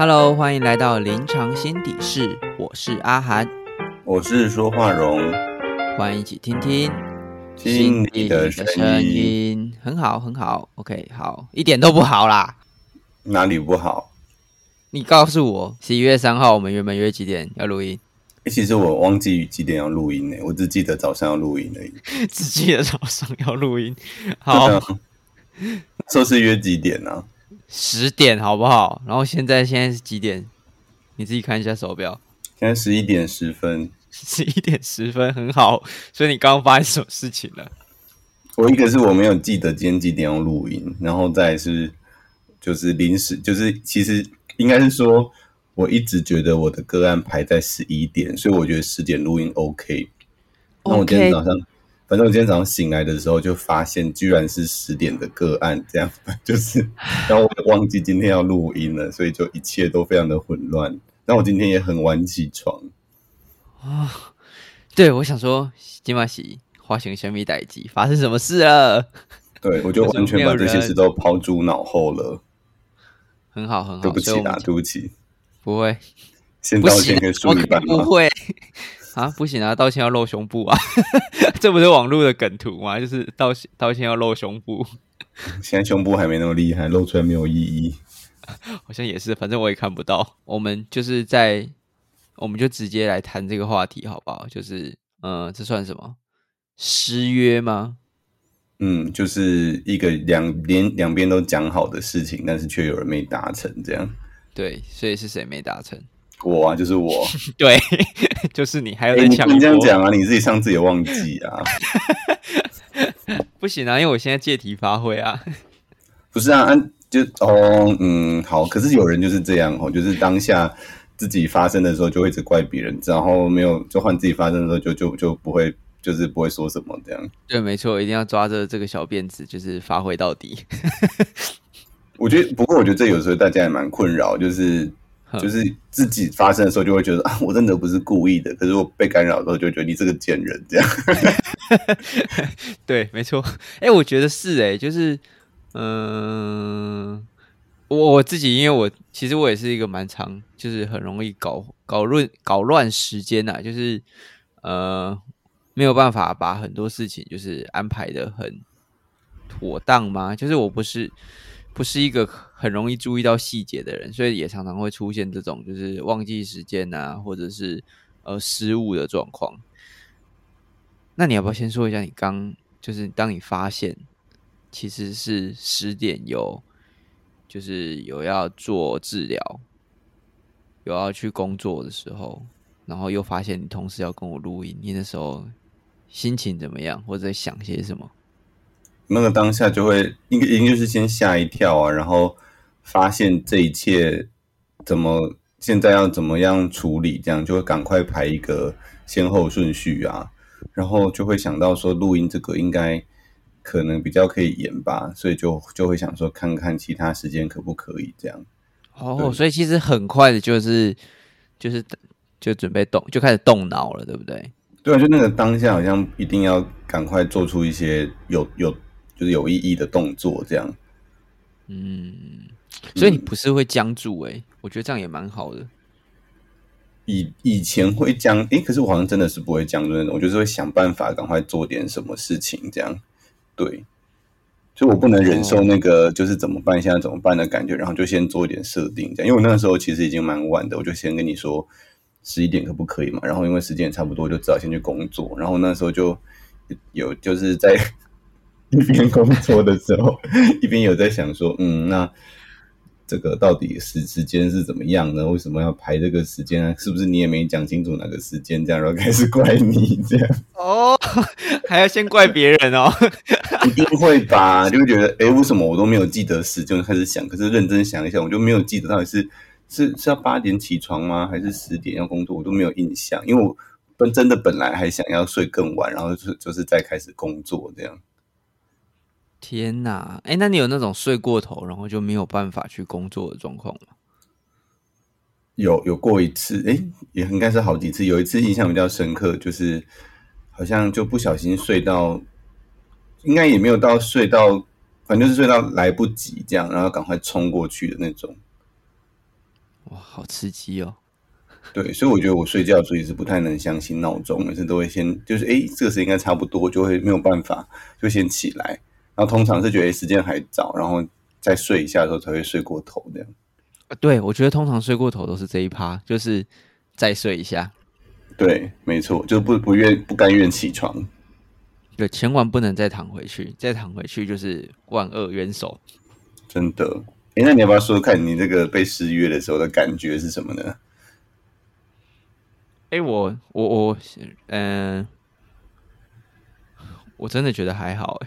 Hello，欢迎来到临床心底室，我是阿涵，我是说话荣，欢迎一起听听心底的声音。很好，很好，OK，好，一点都不好啦。哪里不好？你告诉我，十一月三号我们原本约几点要录音？诶其实我忘记几点要录音呢，我只记得早上要录音而已。只记得早上要录音。好，那时候是约几点呢、十点好不好？然后现在现在是几点？你自己看一下手表，现在十一点十分。十一点十分，很好。所以你刚刚发生什么事情了？我一个是我没有记得今天几点要录音，然后再是就是临时，就是其实应该是说，我一直觉得我的个案排在十一点，所以我觉得十点录音 OK。那我今天早上反正我今天早上醒来的时候就发现，居然是十点的个案，这样 就是，然后我也忘记今天要录音了，所以就一切都非常的混乱。那我今天也很晚起床啊，对，我想说，今晚洗花型生米代机发生什么事了？对我就完全把这些事都抛诸脑后了。很好，很好。对不起啦，对不起，不会，先道歉可以输一半吗？不会啊，不行啊，道歉要露胸部啊，这不是网络的梗图吗？就是道歉道歉要露胸部，现在胸部还没那么厉害，露出来没有意义。好像也是，反正我也看不到。我们就是在，我们就直接来谈这个话题好不好？就是，呃，这算什么？失约吗？嗯，就是一个两连两边都讲好的事情，但是却有人没达成，这样。对，所以是谁没达成？我啊，就是我。对，就是你，还有哎、在抢、你这样讲啊！你自己上次也忘记啊？不行啊，因为我现在借题发挥啊。不是啊，按就哦，嗯，好。可是有人就是这样哦，就是当下自己发生的时候就会一直怪别人，然后没有就换自己发生的时候就就就不会，就是不会说什么这样。对，没错，一定要抓着这个小辫子，就是发挥到底。我觉得，不过我觉得这有时候大家也蛮困扰，就是哼就是自己发生的时候就会觉得 啊，我真的不是故意的，可是我被干扰的时候就觉得你这个贱人这样。对，没错。哎、我觉得是哎、就是，嗯、我我自己，因为我其实我也是一个蛮常，就是很容易搞搞乱搞乱时间呐、就是呃没有办法把很多事情就是安排的很妥当吗？就是我不是不是一个很容易注意到细节的人，所以也常常会出现这种就是忘记时间啊，或者是呃失误的状况。那你要不要先说一下，你刚就是当你发现其实是十点有，就是有要做治疗，有要去工作的时候，然后又发现你同事要跟我录音，你那时候心情怎么样，或者在想些什么？那个当下就会应该应该就是先吓一跳啊，然后发现这一切怎么现在要怎么样处理，这样就会赶快排一个先后顺序啊，然后就会想到说录音这个应该可能比较可以延吧，所以就就会想说看看其他时间可不可以这样。哦，所以其实很快的就是就是就准备动，就开始动脑了，对不对？对啊，就那个当下好像一定要赶快做出一些有有就是有意义的动作，这样。嗯，所以你不是会僵住诶、我觉得这样也蛮好的。以以前会僵，诶，可是我好像真的是不会僵住那种，我就是会想办法赶快做点什么事情，这样。对，所以我不能忍受那个就是怎么办，现在怎么办的感觉，然后就先做一点设定，这样。因为我那个时候其实已经蛮晚的，我就先跟你说十一点可不可以嘛，然后因为时间也差不多，就只好先去工作，然后那时候就有就是在 一边工作的时候，一边有在想说，嗯，那。这个到底时时间是怎么样呢？为什么要排这个时间啊？是不是你也没讲清楚哪个时间？这样，然后开始怪你这样，哦，还要先怪别人哦。一定会吧？就会觉得，哎，为什么我都没有记得时间？就开始想，可是认真想一想，我就没有记得到底是是是要八点起床吗？还是十点要工作？我都没有印象，因为我本真的本来还想要睡更晚，然后就是就是再开始工作这样。天哪，哎，那你有那种睡过头，然后就没有办法去工作的状况吗？有有过一次，诶，也应该是好几次。有一次印象比较深刻，就是好像就不小心睡到，应该也没有到睡到，反正就是睡到来不及这样，然后赶快冲过去的那种。哇，好刺激哦！对，所以我觉得我睡觉的时候也是不太能相信闹钟，每次都会先就是哎，这个时间应该差不多，就会没有办法，就先起来。然后通常是觉得时间还早，然后再睡一下的时候才会睡过头这样。对，我觉得通常睡过头都是这一趴，就是再睡一下。对，没错，就不不愿不甘愿起床。对，千万不能再躺回去，再躺回去就是万恶元首。真的，哎，那你要不要说看你这个被失约的时候的感觉是什么呢？哎，我我我，嗯，我真的觉得还好。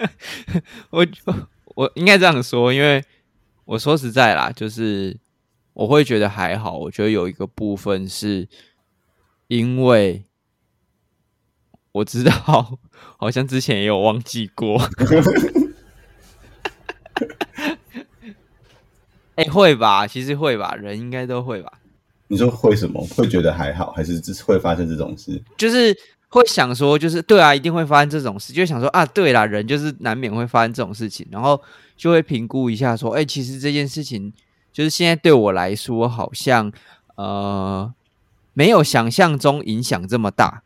哎，我我应该这样说，因为我说实在啦，就是我会觉得还好。我觉得有一个部分是因为。我知道，好像之前也有忘记过。哎，会吧？其实会吧，人应该都会吧。你说会什么？会觉得还好，还是会发生这种事？就是会想说，就是对啊，一定会发生这种事。就想说啊，对啦，人就是难免会发生这种事情，然后就会评估一下，说，哎，其实这件事情就是现在对我来说，好像呃，没有想象中影响这么大。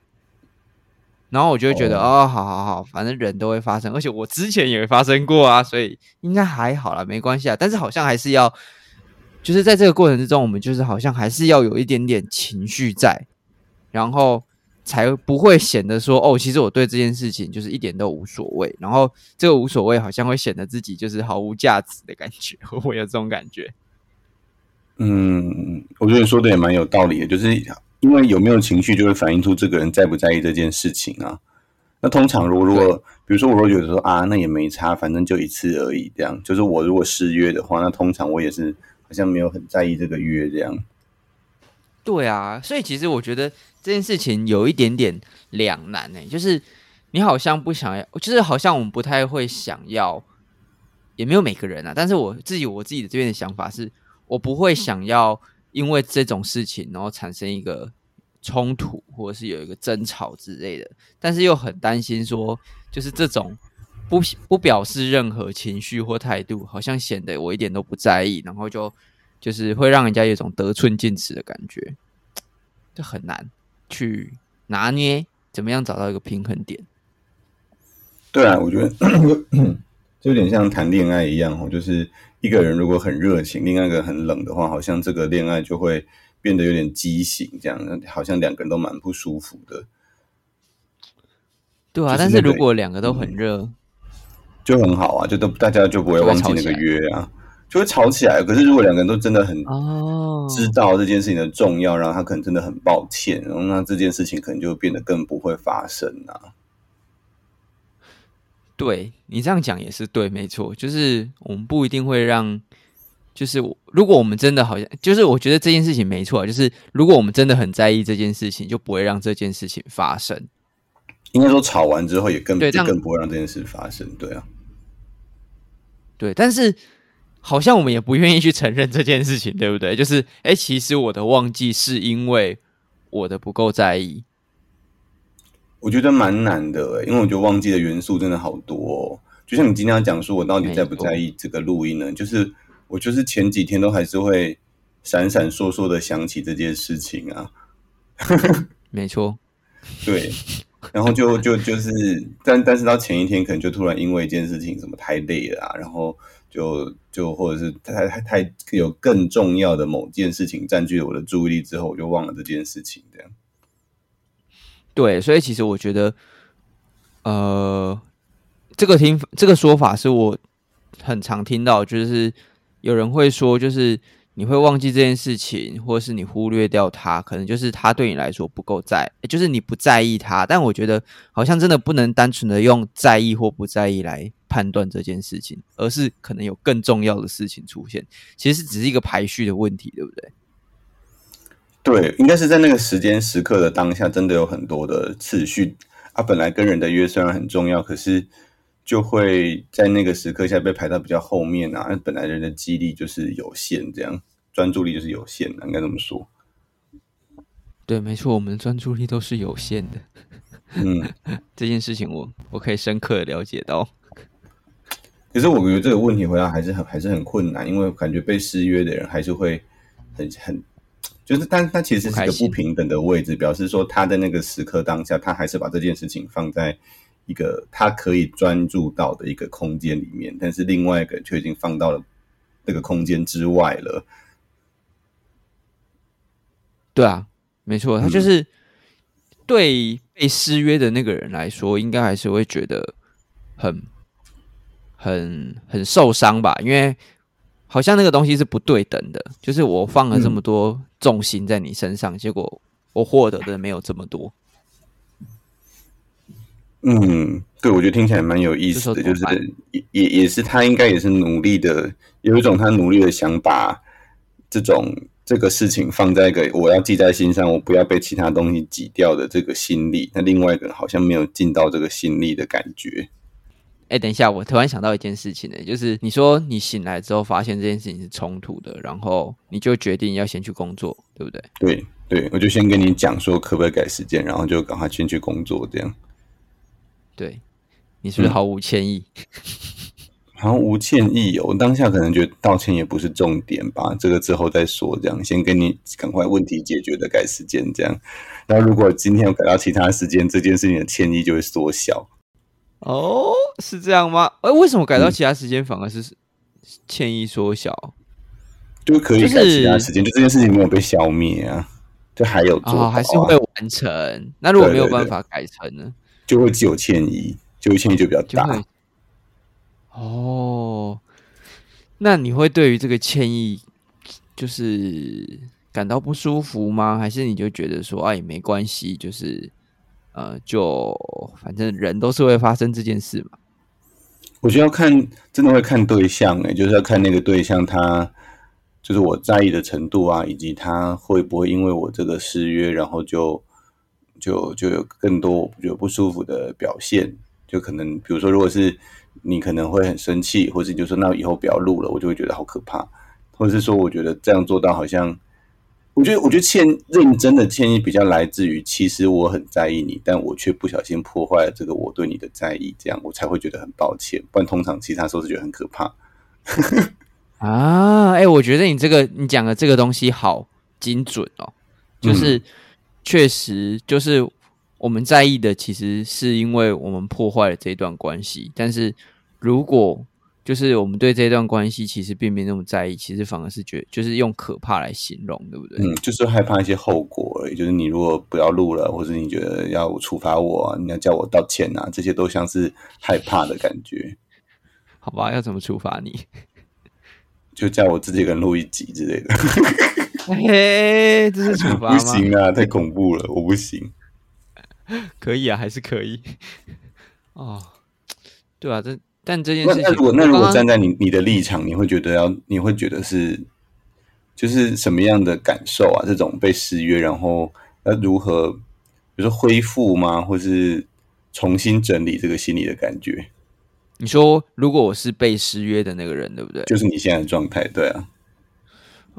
然后我就会觉得哦，好好好，反正人都会发生，而且我之前也发生过啊，所以应该还好啦，没关系啊。但是好像还是要，就是在这个过程之中，我们就是好像还是要有一点点情绪在，然后才不会显得说哦，其实我对这件事情就是一点都无所谓。然后这个无所谓好像会显得自己就是毫无价值的感觉，会有这种感觉。嗯，我觉得你说的也蛮有道理的，就是。因为有没有情绪，就会反映出这个人在不在意这件事情啊。那通常，如果如果，比如说，我如果觉得说啊，那也没差，反正就一次而已，这样。就是我如果失约的话，那通常我也是好像没有很在意这个约这样。对啊，所以其实我觉得这件事情有一点点两难呢，就是你好像不想要，就是好像我们不太会想要，也没有每个人啊。但是我自己我自己的这边的想法是，我不会想要。因为这种事情，然后产生一个冲突，或者是有一个争吵之类的，但是又很担心说，就是这种不不表示任何情绪或态度，好像显得我一点都不在意，然后就就是会让人家有一种得寸进尺的感觉，就很难去拿捏，怎么样找到一个平衡点？对啊，我觉得就有点像谈恋爱一样哦，就是。一个人如果很热情，另外一个很冷的话，好像这个恋爱就会变得有点畸形，这样好像两个人都蛮不舒服的。对啊，但是如果两个都很热，就很好啊，就都大家就不会忘记那个约啊，就会吵起来。可是如果两个人都真的很哦知道这件事情的重要，然后他可能真的很抱歉，然后那这件事情可能就变得更不会发生啊。对你这样讲也是对，没错，就是我们不一定会让，就是如果我们真的好像，就是我觉得这件事情没错，就是如果我们真的很在意这件事情，就不会让这件事情发生。应该说吵完之后也更更不会让这件事发生，对啊，对，但是好像我们也不愿意去承认这件事情，对不对？就是哎，其实我的忘记是因为我的不够在意。我觉得蛮难的，因为我觉得忘记的元素真的好多。哦。就像你今天要讲说，我到底在不在意这个录音呢？就是我就是前几天都还是会闪闪烁烁的想起这件事情啊。没错，对，然后就就就是，但但是到前一天可能就突然因为一件事情什么太累了啊，然后就就或者是太太太有更重要的某件事情占据了我的注意力之后，我就忘了这件事情，这样。对，所以其实我觉得，呃，这个听这个说法是我很常听到，就是有人会说，就是你会忘记这件事情，或者是你忽略掉它，可能就是他对你来说不够在，就是你不在意他。但我觉得好像真的不能单纯的用在意或不在意来判断这件事情，而是可能有更重要的事情出现，其实只是一个排序的问题，对不对？对，应该是在那个时间时刻的当下，真的有很多的次序啊。本来跟人的约虽然很重要，可是就会在那个时刻下被排到比较后面啊。本来人的记忆力就是有限，这样专注力就是有限的，应该这么说。对，没错，我们的专注力都是有限的。嗯，这件事情我我可以深刻的了解到。可是我觉得这个问题回答还是很还是很困难，因为感觉被失约的人还是会很很，就是但他其实是一个不平等的位置，表示说他在那个时刻当下，他还是把这件事情放在一个他可以专注到的一个空间里面，但是另外一个却已经放到了那个空间之外了。对啊，没错，他就是对被失约的那个人来说，应该还是会觉得很。很很受伤吧，因为好像那个东西是不对等的，就是我放了这么多重心在你身上，结果我获得的没有这么多。嗯，对，我觉得听起来蛮有意思的，就是也也也是他应该也是努力的，有一种他努力的想把这种这个事情放在一个我要记在心上，我不要被其他东西挤掉的这个心力。那另外一个好像没有尽到这个心力的感觉。哎，等一下，我突然想到一件事情呢，就是你说你醒来之后发现这件事情是冲突的，然后你就决定要先去工作，对不对？对对，我就先跟你讲说可不可以改时间，然后就赶快先去工作，这样。对，你是不是毫无歉意？毫无歉意，我当下可能觉得道歉也不是重点吧，这个之后再说，这样先跟你赶快问题解决的改时间，这样。然后如果今天我改到其他时间，这件事情的歉意就会缩小。哦，是这样吗？哎，为什么改到其他时间反而是歉意缩小？就可以改其他时间，就这件事情没有被消灭啊，就还有做，还是会完成。那如果没有办法改成呢？就会只有歉意，就会歉意就比较大。哦，那你会对于这个歉意就是感到不舒服吗？还是你就觉得说，哎，没关系，就是？呃，就反正人都是会发生这件事嘛。我觉得要看，真的会看对象哎，就是要看那个对象他就是我在意的程度啊，以及他会不会因为我这个失约，然后就就就有更多觉得不舒服的表现。就可能比如说，如果是你可能会很生气，或者就说那以后不要录了，我就会觉得好可怕，或者是说我觉得这样做到好像。我觉得，我觉得歉认真的歉意比较来自于，其实我很在意你，但我却不小心破坏了这个我对你的在意，这样我才会觉得很抱歉。不然通常其他时候是觉得很可怕。啊，哎，我觉得你这个你讲的这个东西好精准哦，就是确实就是我们在意的，其实是因为我们破坏了这段关系，但是如果。就是我们对这段关系其实并没那么在意，其实反而是觉就是用可怕来形容，对不对？嗯，就是害怕一些后果而已。就是你如果不要录了，或者你觉得要处罚我，你要叫我道歉啊，这些都像是害怕的感觉。好吧，要怎么处罚你？就叫我自己跟录一集之类的。嘿，这是处罚吗？不行啊，太恐怖了，我不行。可以啊，还是可以。哦，对啊，这。但这件事情，那如果那如果站在你你的立场，你会觉得要你会觉得是就是什么样的感受啊？这种被失约，然后要如何，比如说恢复吗？或是重新整理这个心理的感觉？你说，如果我是被失约的那个人，对不对？就是你现在的状态，对啊。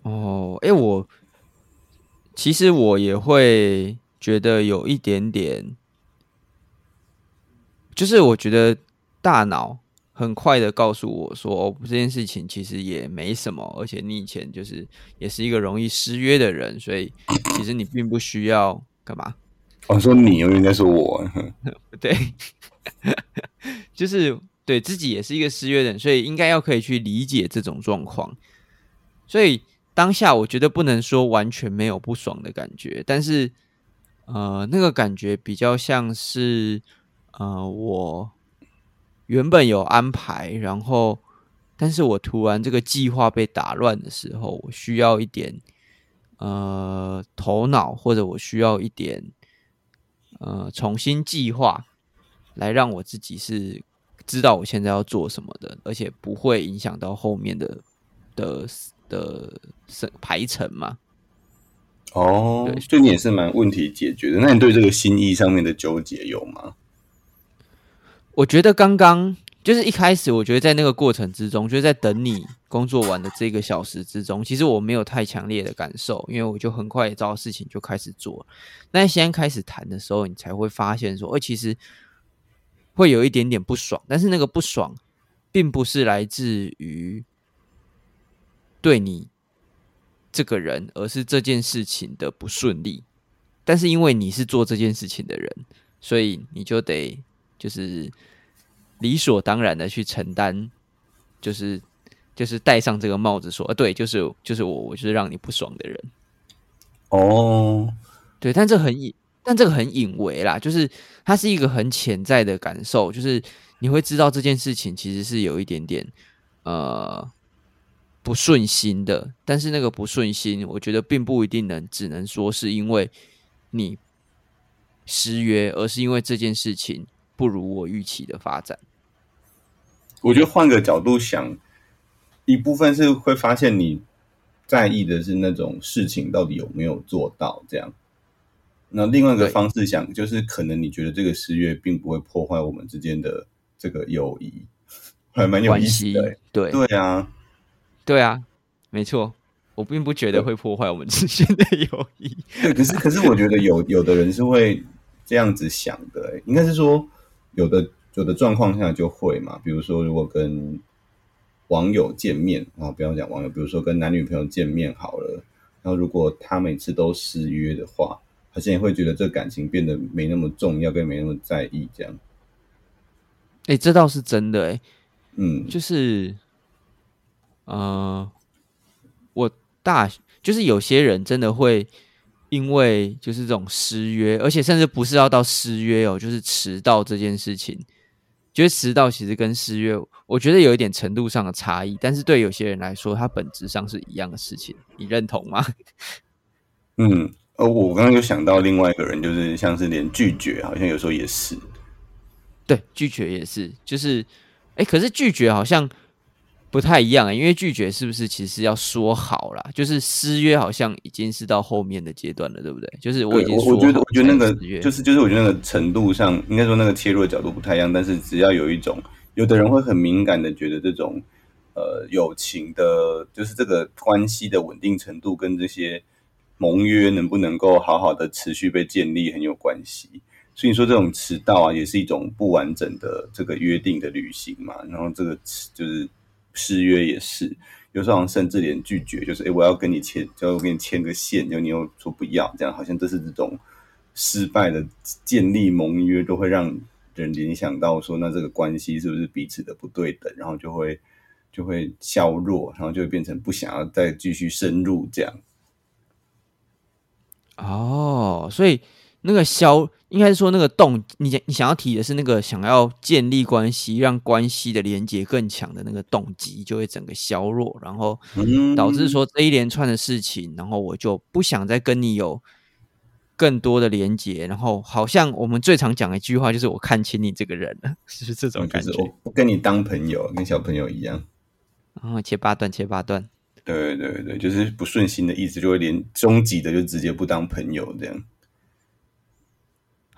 哦，哎，我其实我也会觉得有一点点，就是我觉得大脑。很快的告诉我说，这件事情其实也没什么，而且你以前就是也是一个容易失约的人，所以其实你并不需要干嘛。我说你，我应该说我，对，就是对自己也是一个失约的人，所以应该要可以去理解这种状况。所以当下我觉得不能说完全没有不爽的感觉，但是呃，那个感觉比较像是呃我。原本有安排，然后，但是我突然这个计划被打乱的时候，我需要一点呃头脑，或者我需要一点呃重新计划，来让我自己是知道我现在要做什么的，而且不会影响到后面的的的排程嘛。哦，对，你也是蛮问题解决的。那你对这个心意上面的纠结有吗？我觉得刚刚就是一开始，我觉得在那个过程之中，就是在等你工作完的这个小时之中，其实我没有太强烈的感受，因为我就很快找到事情就开始做。那先开始谈的时候，你才会发现说，哦，其实会有一点点不爽，但是那个不爽并不是来自于对你这个人，而是这件事情的不顺利。但是因为你是做这件事情的人，所以你就得就是理所当然的去承担，就是就是戴上这个帽子，说，呃，对，就是就是我，我就是让你不爽的人。哦，对，但这很隐，但这个很隐微啦，就是它是一个很潜在的感受，就是你会知道这件事情其实是有一点点呃不顺心的，但是那个不顺心，我觉得并不一定能只能说是因为你失约，而是因为这件事情不如我预期的发展。我觉得换个角度想，一部分是会发现你在意的是那种事情到底有没有做到这样。那另外一个方式想，就是可能你觉得这个失约并不会破坏我们之间的这个友谊，还蛮有意思的欸。对对啊，对啊，没错，我并不觉得会破坏我们之间的友谊。对，可是可是我觉得有有的人是会这样子想的欸，应该是说有的有的状况下就会嘛，比如说如果跟网友见面啊，不要讲网友，比如说跟男女朋友见面好了，然后如果他每次都失约的话，好像也会觉得这感情变得没那么重要，跟没那么在意这样。哎、这倒是真的哎、嗯，就是，呃，我大就是有些人真的会因为就是这种失约，而且甚至不是要到失约哦，就是迟到这件事情，觉得迟到其实跟失约，我觉得有一点程度上的差异，但是对有些人来说，它本质上是一样的事情，你认同吗？嗯，呃，我刚刚有想到另外一个人，就是像是连拒绝，好像有时候也是。对，拒绝也是，就是，哎，可是拒绝好像不太一样、欸，因为拒绝是不是其实要说好啦？就是失约好像已经是到后面的阶段了，对不对？就是我已经说我我觉得，我觉得那个就是就是，我觉得那个程度上，应该说那个切入的角度不太一样，但是只要有一种，有的人会很敏感的觉得这种呃友情的，就是这个关系的稳定程度跟这些盟约能不能够好好的持续被建立很有关系。所以说这种迟到啊，也是一种不完整的这个约定的履行嘛。然后这个就是失约也是，有时候甚至连拒绝，就是诶我要跟你签，就要跟你签个线，就你又说不要，这样好像这是这种失败的建立盟约，都会让人联想到说，那这个关系是不是彼此的不对等，然后就会就会削弱，然后就会变成不想要再继续深入这样。哦，所以那个消应该是说那个动，你想你想要提的是那个想要建立关系，让关系的连接更强的那个动机，就会整个削弱，然后嗯导致说这一连串的事情，然后我就不想再跟你有更多的连接，然后好像我们最常讲的一句话就是我看清你这个人了，是 不是这种感觉？跟你当朋友，跟小朋友一样。然后切八段，切八段。对对对，就是不顺心的意思，就会连终极的就直接不当朋友这样。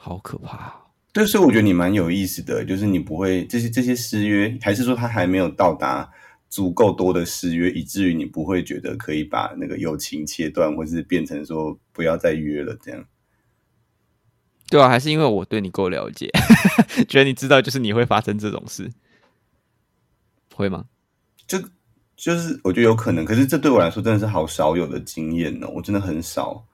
好可怕、哦！对，所以我觉得你蛮有意思的，就是你不会这些这些失约，还是说他还没有到达足够多的失约，以至于你不会觉得可以把那个友情切断，或是变成说不要再约了这样。对啊，还是因为我对你够了解，觉得你知道就是你会发生这种事，会吗？就就是我觉得有可能，可是这对我来说真的是好少有的经验哦，我真的很少。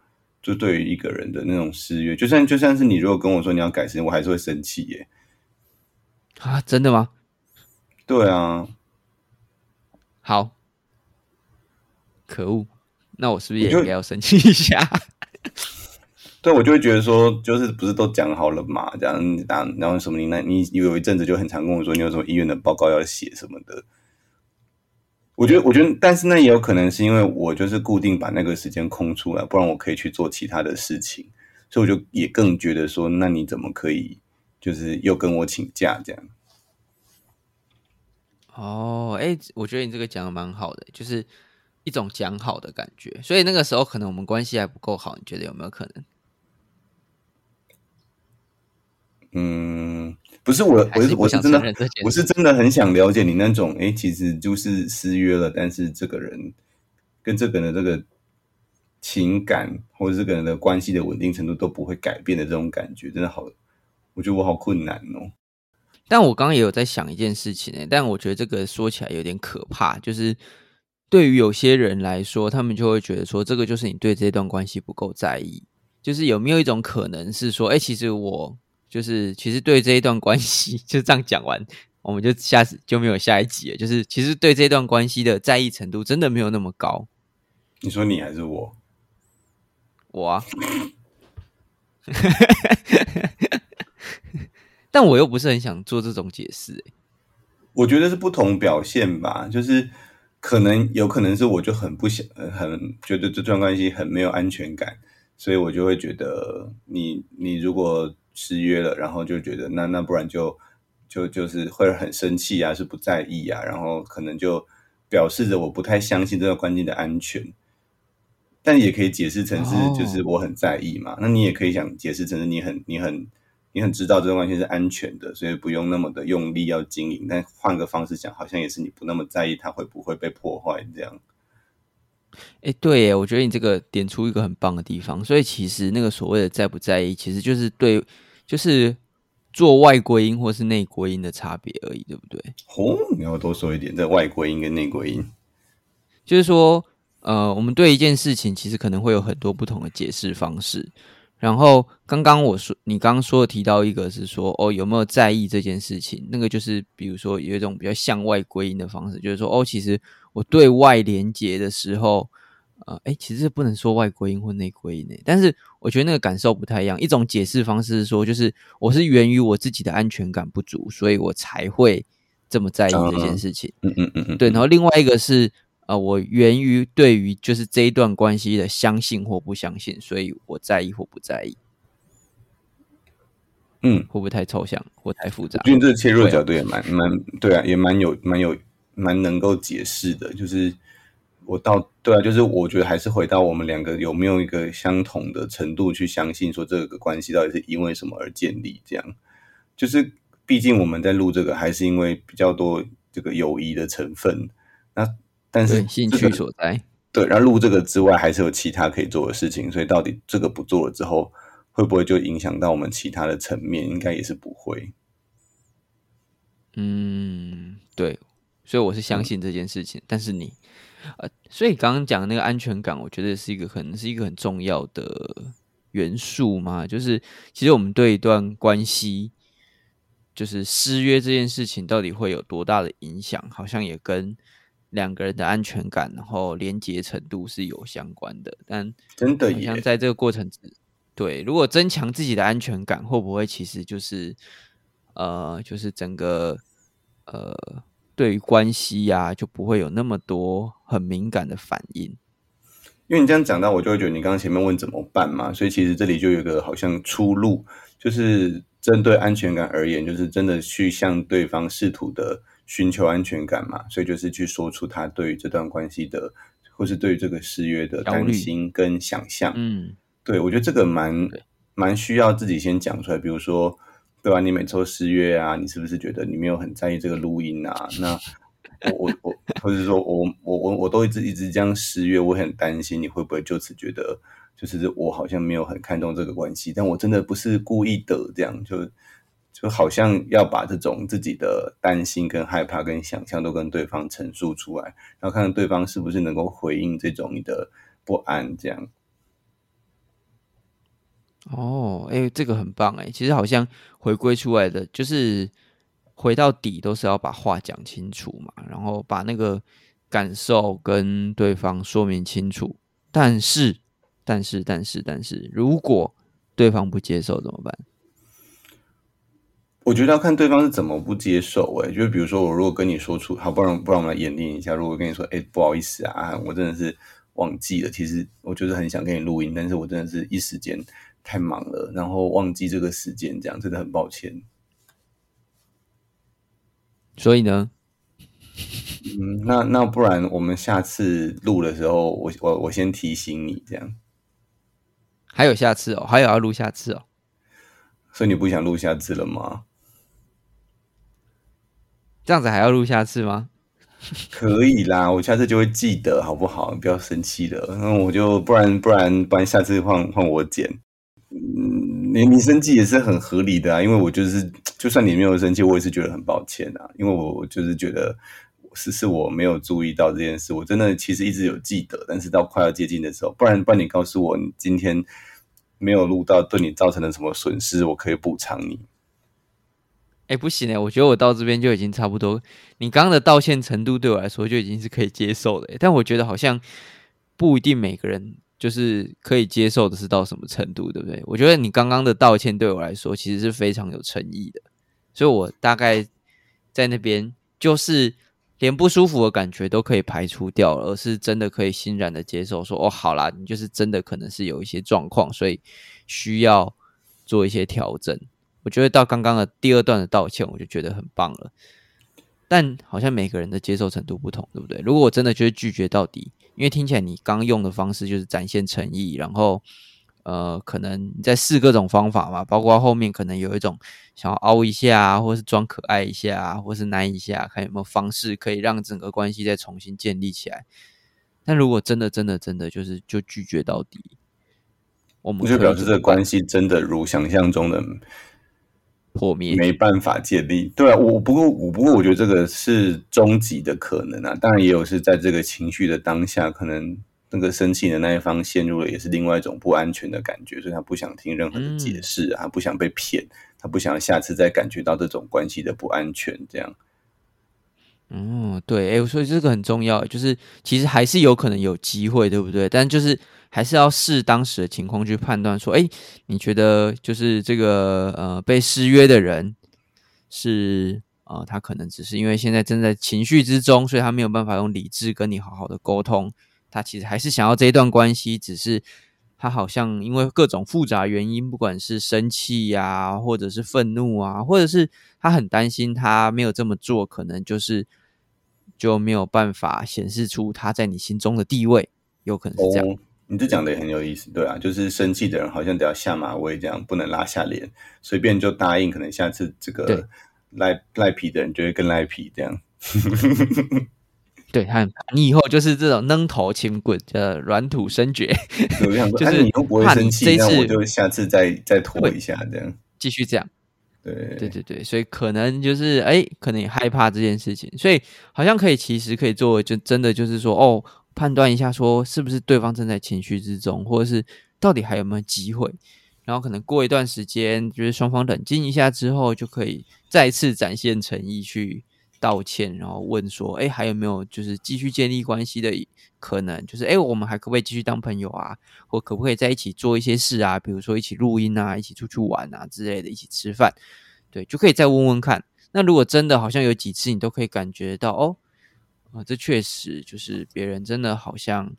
就对于一个人的那种失约，就算就算是你如果跟我说你要改时间，我还是会生气耶。啊，真的吗？对啊，好，可恶，那我是不是也应该要生气一下？对我就会觉得说，就是不是都讲好了嘛？这样，然后然后什么你那，你你有一阵子就很常跟我说，你有什么医院的报告要写什么的。我觉得，我觉得，但是那也有可能是因为我就是固定把那个时间空出来，不然我可以去做其他的事情，所以我就也更觉得说，那你怎么可以就是又跟我请假这样？哦，哎、我觉得你这个讲的蛮好的，就是一种讲好的感觉。所以那个时候可能我们关系还不够好，你觉得有没有可能？嗯，不是我，我是我是真的我是真的很想了解你那种，哎，其实就是失约了，但是这个人跟这个人的这个情感或者这个人的关系的稳定程度都不会改变的这种感觉，真的好，我觉得我好困难哦。但我刚刚也有在想一件事情诶，但我觉得这个说起来有点可怕，就是对于有些人来说，他们就会觉得说，这个就是你对这段关系不够在意。就是有没有一种可能是说，哎，其实我就是其实对这一段关系，就这样讲完，我们就下次就没有下一集了。就是其实对这段关系的在意程度真的没有那么高。你说你还是我？我啊。但我又不是很想做这种解释。我觉得是不同表现吧，就是可能有可能是我就很不想，很觉得这段关系很没有安全感。所以我就会觉得，你你如果失约了，然后就觉得那那不然就就就是会很生气啊，是不在意啊，然后可能就表示着我不太相信这个关系的安全，但也可以解释成是就是我很在意嘛。那你也可以想解释成是你很你很你很知道这段关系是安全的，所以不用那么的用力要经营。但换个方式讲，好像也是你不那么在意它会不会被破坏这样。哎，对耶，我觉得你这个点出一个很棒的地方，所以其实那个所谓的在不在意，其实就是对，就是做外归因或是内归因的差别而已，对不对？哦，你要多说一点，在外归因跟内归因，就是说，呃，我们对一件事情其实可能会有很多不同的解释方式。然后刚刚我说，你刚刚说的提到一个是说，哦，有没有在意这件事情？那个就是比如说有一种比较向外归因的方式，就是说，哦，其实我对外连接的时候，呃，哎，其实不能说外归因或内归因诶，但是我觉得那个感受不太一样。一种解释方式是说，就是我是源于我自己的安全感不足，所以我才会这么在意这件事情。嗯嗯嗯嗯，对。然后另外一个是。呃，我源于对于就是这一段关系的相信或不相信，所以我在意或不在意。嗯，会不会太抽象或太复杂？因为这个切入角度也蛮蛮对啊，也蛮有蛮有蛮能够解释的。就是我到对啊，就是我觉得还是回到我们两个有没有一个相同的程度去相信说这个关系到底是因为什么而建立？这样就是毕竟我们在录这个还是因为比较多这个友谊的成分。那但是兴趣所在，对，然后录这个之外，还是有其他可以做的事情。所以到底这个不做了之后，会不会就影响到我们其他的层面？应该也是不会。嗯，对，所以我是相信这件事情。但是你，呃，所以刚刚讲的那个安全感，我觉得是一个可能是一个很重要的元素嘛。就是其实我们对一段关系，就是失约这件事情，到底会有多大的影响？好像也跟。两个人的安全感，然后连接程度是有相关的，但真的好像在这个过程，对，如果增强自己的安全感，会不会其实就是呃，就是整个呃，对于关系呀，就不会有那么多很敏感的反应？因为你这样讲到，我就会觉得你刚刚前面问怎么办嘛，所以其实这里就有一个好像出路，就是针对安全感而言，就是真的去向对方试图的。寻求安全感嘛，所以就是去说出他对于这段关系的，或是对于这个失约的担心跟想象。嗯，对我觉得这个蛮蛮需要自己先讲出来。比如说，对吧？你每周失约啊，你是不是觉得你没有很在意这个录音啊？那我我我，或者说我我我我都一直一直这样失约，我很担心你会不会就此觉得，就是我好像没有很看重这个关系，但我真的不是故意的，这样就。就好像要把这种自己的担心、跟害怕、跟想象都跟对方陈述出来，然后看看对方是不是能够回应这种你的不安，这样。哦，哎，这个很棒哎！其实好像回归出来的，就是回到底都是要把话讲清楚嘛，然后把那个感受跟对方说明清楚。但是，但是，但是，但是，如果对方不接受怎么办？我觉得要看对方是怎么不接受，哎，就比如说我如果跟你说出，好，不然不然我们来演练一下。如果跟你说，哎，不好意思啊，我真的是忘记了。其实我就是很想跟你录音，但是我真的是一时间太忙了，然后忘记这个时间，这样真的很抱歉。所以呢，嗯，那那不然我们下次录的时候，我我我先提醒你，这样。还有下次哦，还有要录下次哦。所以你不想录下次了吗？这样子还要录下次吗？可以啦，我下次就会记得，好不好？不要生气了，那我就不然不然不然下次换换我剪。嗯，你你生气也是很合理的啊，因为我就是就算你没有生气，我也是觉得很抱歉啊，因为我就是觉得是是我没有注意到这件事，我真的其实一直有记得，但是到快要接近的时候，不然不然你告诉我你今天没有录到，对你造成了什么损失，我可以补偿你。哎，不行哎，我觉得我到这边就已经差不多，你刚刚的道歉程度对我来说就已经是可以接受的，但我觉得好像不一定每个人。就是可以接受的是到什么程度，对不对？我觉得你刚刚的道歉对我来说其实是非常有诚意的，所以我大概在那边就是连不舒服的感觉都可以排除掉了，而是真的可以欣然的接受，说哦，好啦，你就是真的可能是有一些状况，所以需要做一些调整。我觉得到刚刚的第二段的道歉，我就觉得很棒了。但好像每个人的接受程度不同，对不对？如果我真的就是拒绝到底。因为听起来你刚用的方式就是展现诚意，然后呃，可能你在试各种方法嘛，包括后面可能有一种想要凹一下，啊或是装可爱一下，啊或是难一下，看有没有方式可以让整个关系再重新建立起来。但如果真的真的真的就是就拒绝到底，我们就表示这个关系真的如想象中的。破灭没办法建立，对啊，我不过我不过我觉得这个是终极的可能啊，当然也有是在这个情绪的当下，可能那个生气的那一方陷入了也是另外一种不安全的感觉，所以他不想听任何的解释啊，不想被骗，他不想下次再感觉到这种关系的不安全，这样。嗯，对，哎，所以这个很重要，就是其实还是有可能有机会，对不对？但就是。还是要视当时的情况去判断，说，哎，你觉得就是这个呃被失约的人是啊，他可能只是因为现在正在情绪之中，所以他没有办法用理智跟你好好的沟通。他其实还是想要这一段关系，只是他好像因为各种复杂原因，不管是生气呀，或者是愤怒啊，或者是他很担心他没有这么做，可能就是就没有办法显示出他在你心中的地位，有可能是这样。你这讲的也很有意思，对啊，就是生气的人好像得要下马威，这样不能拉下脸，随便就答应，可能下次这个赖赖皮的人就会更赖皮，这样。对，他你以后就是这种扔头轻棍，叫软土生绝。就是你又不会生气，那我就下次再再拖一下，这样继续这样。对对对对，所以可能就是哎，可能也害怕这件事情，所以好像可以，其实可以做，就真的就是说哦。判断一下，说是不是对方正在情绪之中，或者是到底还有没有机会？然后可能过一段时间，就是双方冷静一下之后，就可以再次展现诚意去道歉，然后问说：“哎，还有没有就是继续建立关系的可能？就是哎，我们还可不可以继续当朋友啊？或可不可以在一起做一些事啊？比如说一起录音啊，一起出去玩啊之类的，一起吃饭，对，就可以再问问看。那如果真的好像有几次你都可以感觉到哦。”啊，这确实就是别人真的好像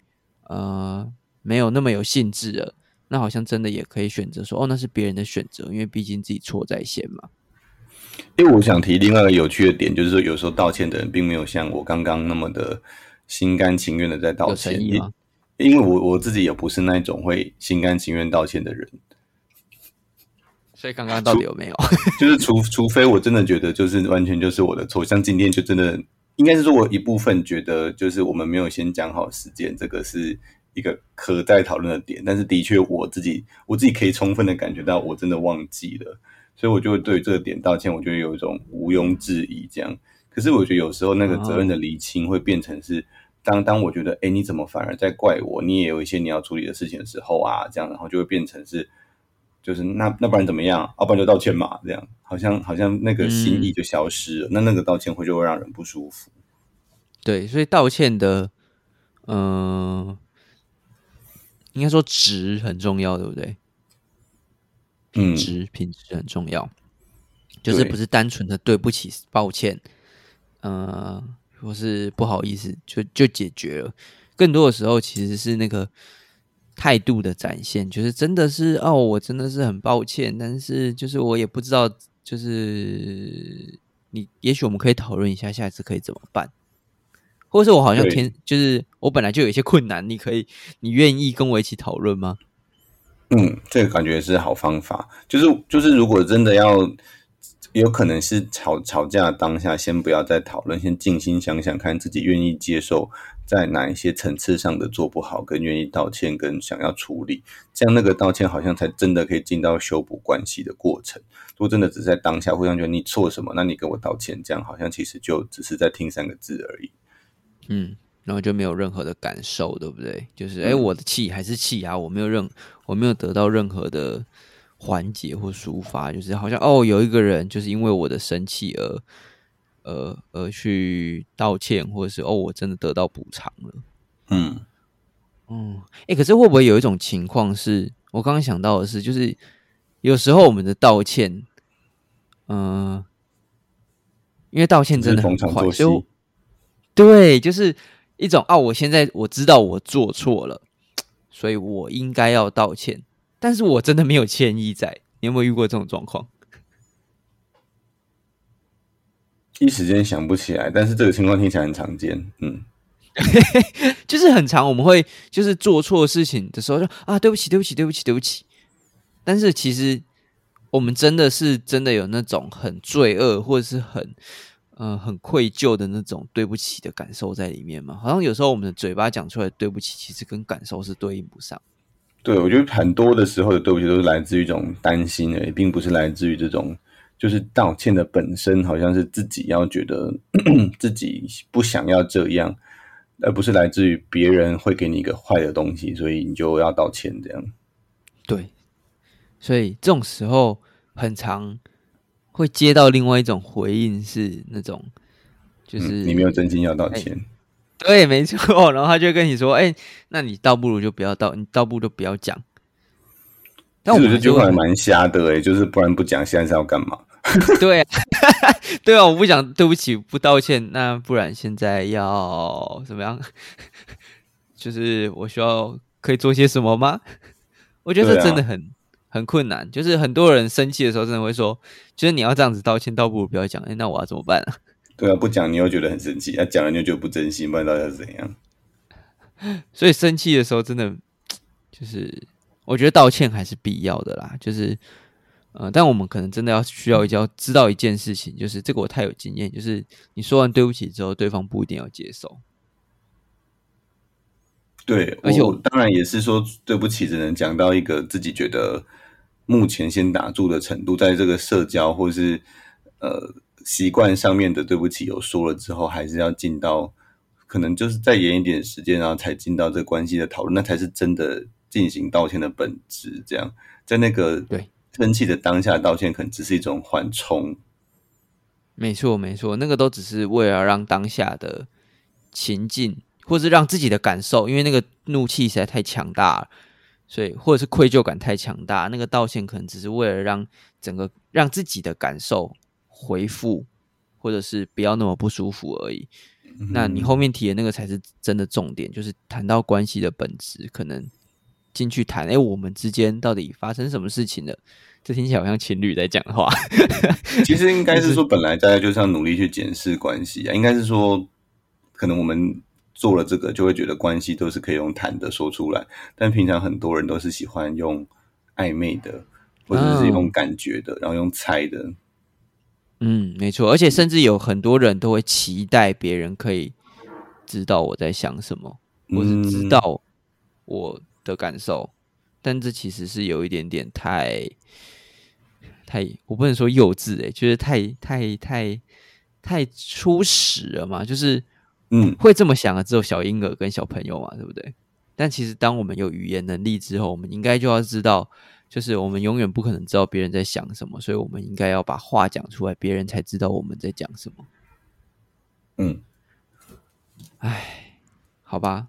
呃没有那么有兴致了，那好像真的也可以选择说哦，那是别人的选择，因为毕竟自己错在先嘛。因为我想提另外一个有趣的点，就是说有时候道歉的人并没有像我刚刚那么的心甘情愿的在道歉，因为我我自己也不是那种会心甘情愿道歉的人。所以刚刚到底有没有？就是除除非我真的觉得就是完全就是我的错，像今天就真的。应该是说，我一部分觉得就是我们没有先讲好时间，这个是一个可再讨论的点。但是的确，我自己我自己可以充分的感觉到，我真的忘记了，所以我就会对这个点道歉。我觉得有一种毋庸置疑这样。可是我觉得有时候那个责任的厘清会变成是，当当我觉得，哎，你怎么反而在怪我？你也有一些你要处理的事情的时候啊，这样，然后就会变成是。就是那那不然怎么样？要不然就道歉嘛，这样好像好像那个心意就消失了。那那个道歉会就会让人不舒服。对，所以道歉的，嗯，应该说值很重要，对不对？品质品质很重要，就是不是单纯的对不起、抱歉，呃，或是不好意思就就解决了。更多的时候其实是那个。态度的展现，就是真的是哦，我真的是很抱歉，但是就是我也不知道，就是你，也许我们可以讨论一下，下一次可以怎么办，或者是我好像天，就是我本来就有一些困难，你可以，你愿意跟我一起讨论吗？嗯，这个感觉是好方法，就是就是，如果真的要，有可能是吵吵架当下，先不要再讨论，先静心想想看，自己愿意接受在哪一些层次上的做不好，跟愿意道歉，跟想要处理，这样那个道歉好像才真的可以进到修补关系的过程。如果真的只在当下互相觉得你错什么，那你跟我道歉，这样好像其实就只是在听三个字而已。嗯，然后就没有任何的感受，对不对？就是哎，我的气还是气啊，我没有任我没有得到任何的缓解或抒发，就是好像哦，有一个人就是因为我的生气而。呃，而去道歉，或者是哦，我真的得到补偿了。嗯嗯，哎，可是会不会有一种情况是，我刚刚想到的是，就是有时候我们的道歉，嗯，因为道歉真的很快，就对，就是一种啊，我现在我知道我做错了，所以我应该要道歉，但是我真的没有歉意在。你有没有遇过这种状况？一时间想不起来，但是这个情况听起来很常见。嗯，就是很常，我们会就是做错事情的时候，就啊，对不起，对不起，对不起，对不起。但是其实我们真的是真的有那种很罪恶，或者是很呃很愧疚的那种对不起的感受在里面嘛？好像有时候我们的嘴巴讲出来对不起，其实跟感受是对应不上。对，我觉得很多的时候的对不起都是来自于一种担心而已，并不是来自于这种。就是道歉的本身，好像是自己要觉得 自己不想要这样，而不是来自于别人会给你一个坏的东西，所以你就要道歉这样。对，所以这种时候很常会接到另外一种回应，是那种就是你没有真心要道歉。对，没错。然后他就跟你说：“哎，那你倒不如就不要道，你倒不如就不要讲。”但我觉得这句话蛮瞎的哎，就是不然不讲，现在是要干嘛？对，对啊，我不讲，对不起，不道歉，那不然现在要怎么样？就是我需要可以做些什么吗？我觉得这真的很很困难。就是很多人生气的时候，真的会说，就是你要这样子道歉，倒不如不要讲。哎，那我要怎么办啊？对啊，不讲你又觉得很生气，那讲了你又觉得不真心，不然到底是怎样？所以生气的时候，真的就是。我觉得道歉还是必要的啦，就是，呃，但我们可能真的要需要一要知道一件事情，就是这个我太有经验，就是你说完对不起之后，对方不一定要接受。对，而且我当然也是说对不起，只能讲到一个自己觉得目前先打住的程度，在这个社交或是呃习惯上面的对不起有说了之后，还是要进到可能就是再延一点时间，然后才进到这关系的讨论，那才是真的。进行道歉的本质，这样在那个对生气的当下道歉，可能只是一种缓冲。没错，没错，那个都只是为了让当下的情境，或是让自己的感受，因为那个怒气实在太强大了，所以或者是愧疚感太强大，那个道歉可能只是为了让整个让自己的感受回复，或者是不要那么不舒服而已。那你后面提的那个才是真的重点，就是谈到关系的本质，可能。进去谈，哎，我们之间到底发生什么事情了？这听起来好像情侣在讲话。其实应该是说，本来大家就是要努力去检视关系啊。应该是说，可能我们做了这个，就会觉得关系都是可以用谈的说出来。但平常很多人都是喜欢用暧昧的，或者是用感觉的，然后用猜的。嗯，没错。而且甚至有很多人都会期待别人可以知道我在想什么，或是知道我。的感受，但这其实是有一点点太太，我不能说幼稚诶，就是太太太太初始了嘛，就是嗯，会这么想的只有小婴儿跟小朋友嘛，对不对？但其实当我们有语言能力之后，我们应该就要知道，就是我们永远不可能知道别人在想什么，所以我们应该要把话讲出来，别人才知道我们在讲什么。嗯，哎，好吧。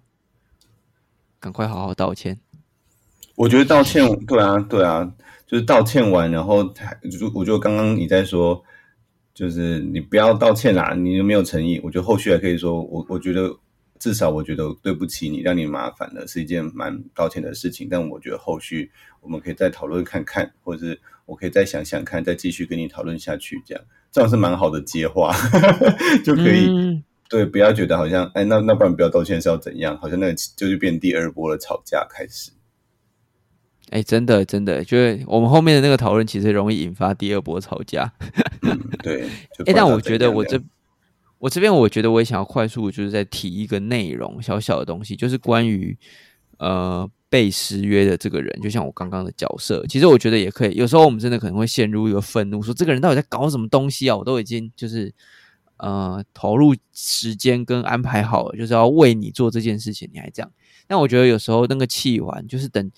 赶快好好道歉。我觉得道歉，对啊，对啊，就是道歉完，然后就我就刚刚你在说，就是你不要道歉啦，你没有诚意。我觉得后续还可以说，我我觉得至少我觉得对不起你，让你麻烦了，是一件蛮抱歉的事情。但我觉得后续我们可以再讨论看看，或者是我可以再想想看，再继续跟你讨论下去，这样这样是蛮好的接话，就可以。对，不要觉得好像，哎，那那不然不要道歉是要怎样？好像那个就是变第二波的吵架开始。哎，真的真的，就是我们后面的那个讨论，其实容易引发第二波吵架。对，哎，但我觉得我这我这边我觉得我也想要快速就是在提一个内容，小小的东西，就是关于呃被失约的这个人，就像我刚刚的角色，其实我觉得也可以。有时候我们真的可能会陷入一个愤怒，说这个人到底在搞什么东西啊？我都已经就是呃投入时间跟安排好了，就是要为你做这件事情，你还这样。但我觉得有时候那个气完，就是等。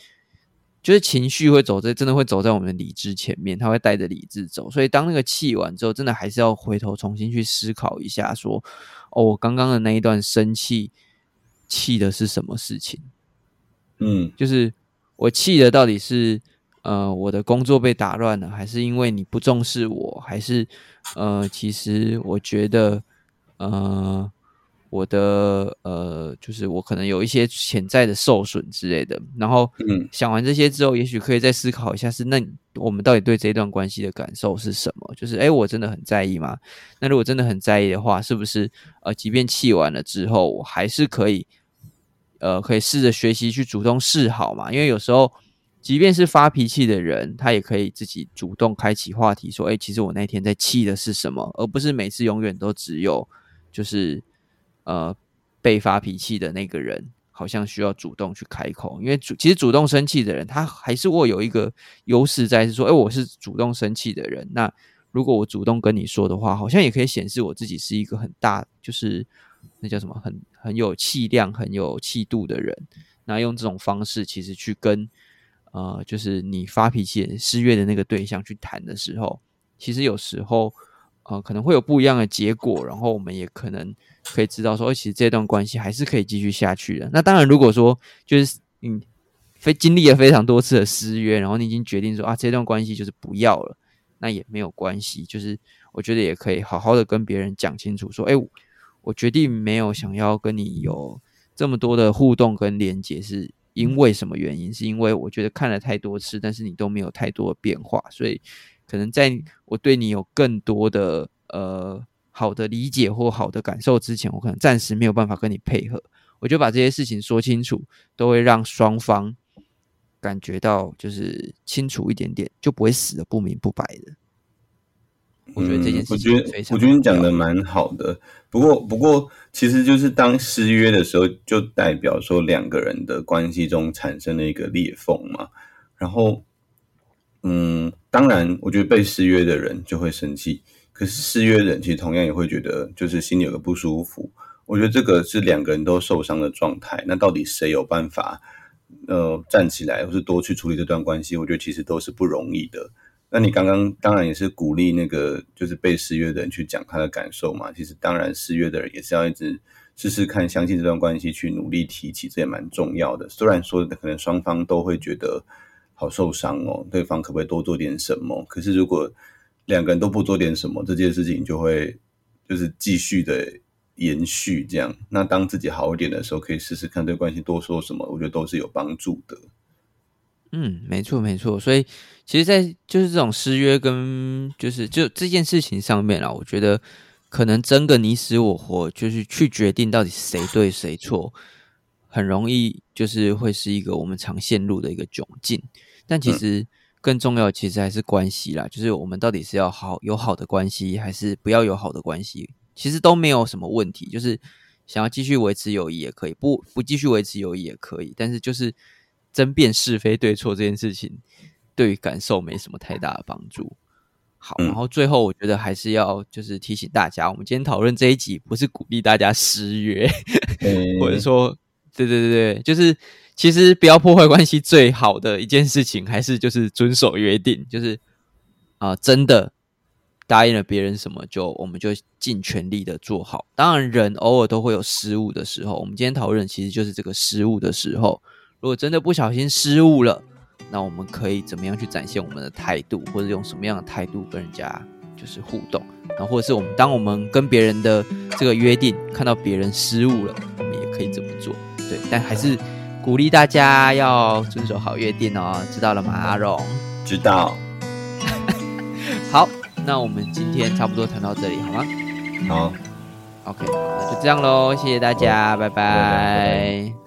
就是情绪会走在，真的会走在我们的理智前面，他会带着理智走。所以当那个气完之后，真的还是要回头重新去思考一下，说：哦，我刚刚的那一段生气，气的是什么事情？嗯，就是我气的到底是呃我的工作被打乱了，还是因为你不重视我，还是呃其实我觉得呃。我的呃，就是我可能有一些潜在的受损之类的，然后想完这些之后，也许可以再思考一下，是那我们到底对这段关系的感受是什么？就是哎，我真的很在意吗？那如果真的很在意的话，是不是呃，即便气完了之后，我还是可以呃，可以试着学习去主动示好嘛？因为有时候，即便是发脾气的人，他也可以自己主动开启话题，说：“哎，其实我那天在气的是什么？”而不是每次永远都只有就是。呃，被发脾气的那个人好像需要主动去开口，因为主其实主动生气的人，他还是会有一个优势在，是说，哎，我是主动生气的人。那如果我主动跟你说的话，好像也可以显示我自己是一个很大，就是那叫什么，很很有气量、很有气度的人。那用这种方式，其实去跟呃，就是你发脾气、失约的那个对象去谈的时候，其实有时候。呃，可能会有不一样的结果，然后我们也可能可以知道说，其实这段关系还是可以继续下去的。那当然，如果说就是你非经历了非常多次的失约，然后你已经决定说啊，这段关系就是不要了，那也没有关系。就是我觉得也可以好好的跟别人讲清楚，说，哎，我决定没有想要跟你有这么多的互动跟连接，是因为什么原因？是因为我觉得看了太多次，但是你都没有太多的变化，所以。可能在我对你有更多的呃好的理解或好的感受之前，我可能暂时没有办法跟你配合。我就把这些事情说清楚，都会让双方感觉到就是清楚一点点，就不会死的不明不白的。我觉得这件事情，我觉得你讲的蛮好的。不过，不过，其实就是当失约的时候，就代表说两个人的关系中产生了一个裂缝嘛。然后，嗯。当然，我觉得被失约的人就会生气，可是失约人其实同样也会觉得，就是心里有个不舒服。我觉得这个是两个人都受伤的状态。那到底谁有办法，呃，站起来，或是多去处理这段关系？我觉得其实都是不容易的。那你刚刚当然也是鼓励那个就是被失约的人去讲他的感受嘛。其实当然失约的人也是要一直试试看，相信这段关系去努力提起，这也蛮重要的。虽然说可能双方都会觉得。好受伤哦，对方可不可以多做点什么？可是如果两个人都不做点什么，这件事情就会就是继续的延续这样。那当自己好一点的时候，可以试试看对关系多说什么，我觉得都是有帮助的。嗯，没错没错。所以其实，在就是这种失约跟就是就这件事情上面啊，我觉得可能争个你死我活，就是去决定到底谁对谁错，很容易就是会是一个我们常陷入的一个窘境。但其实更重要，其实还是关系啦。就是我们到底是要好有好的关系，还是不要有好的关系？其实都没有什么问题。就是想要继续维持友谊也可以，不不继续维持友谊也可以。但是就是争辩是非对错这件事情，对于感受没什么太大的帮助。好，然后最后我觉得还是要就是提醒大家，我们今天讨论这一集不是鼓励大家失约，或者说，对对对对，就是。其实不要破坏关系，最好的一件事情还是就是遵守约定，就是啊，真的答应了别人什么，就我们就尽全力的做好。当然，人偶尔都会有失误的时候，我们今天讨论其实就是这个失误的时候。如果真的不小心失误了，那我们可以怎么样去展现我们的态度，或者用什么样的态度跟人家就是互动？然后或者是我们当我们跟别人的这个约定看到别人失误了，我们也可以怎么做？对，但还是。鼓励大家要遵守好约定哦，知道了吗，阿荣？知道。好，那我们今天差不多谈到这里，好吗？好。OK，那就这样喽，谢谢大家，拜拜。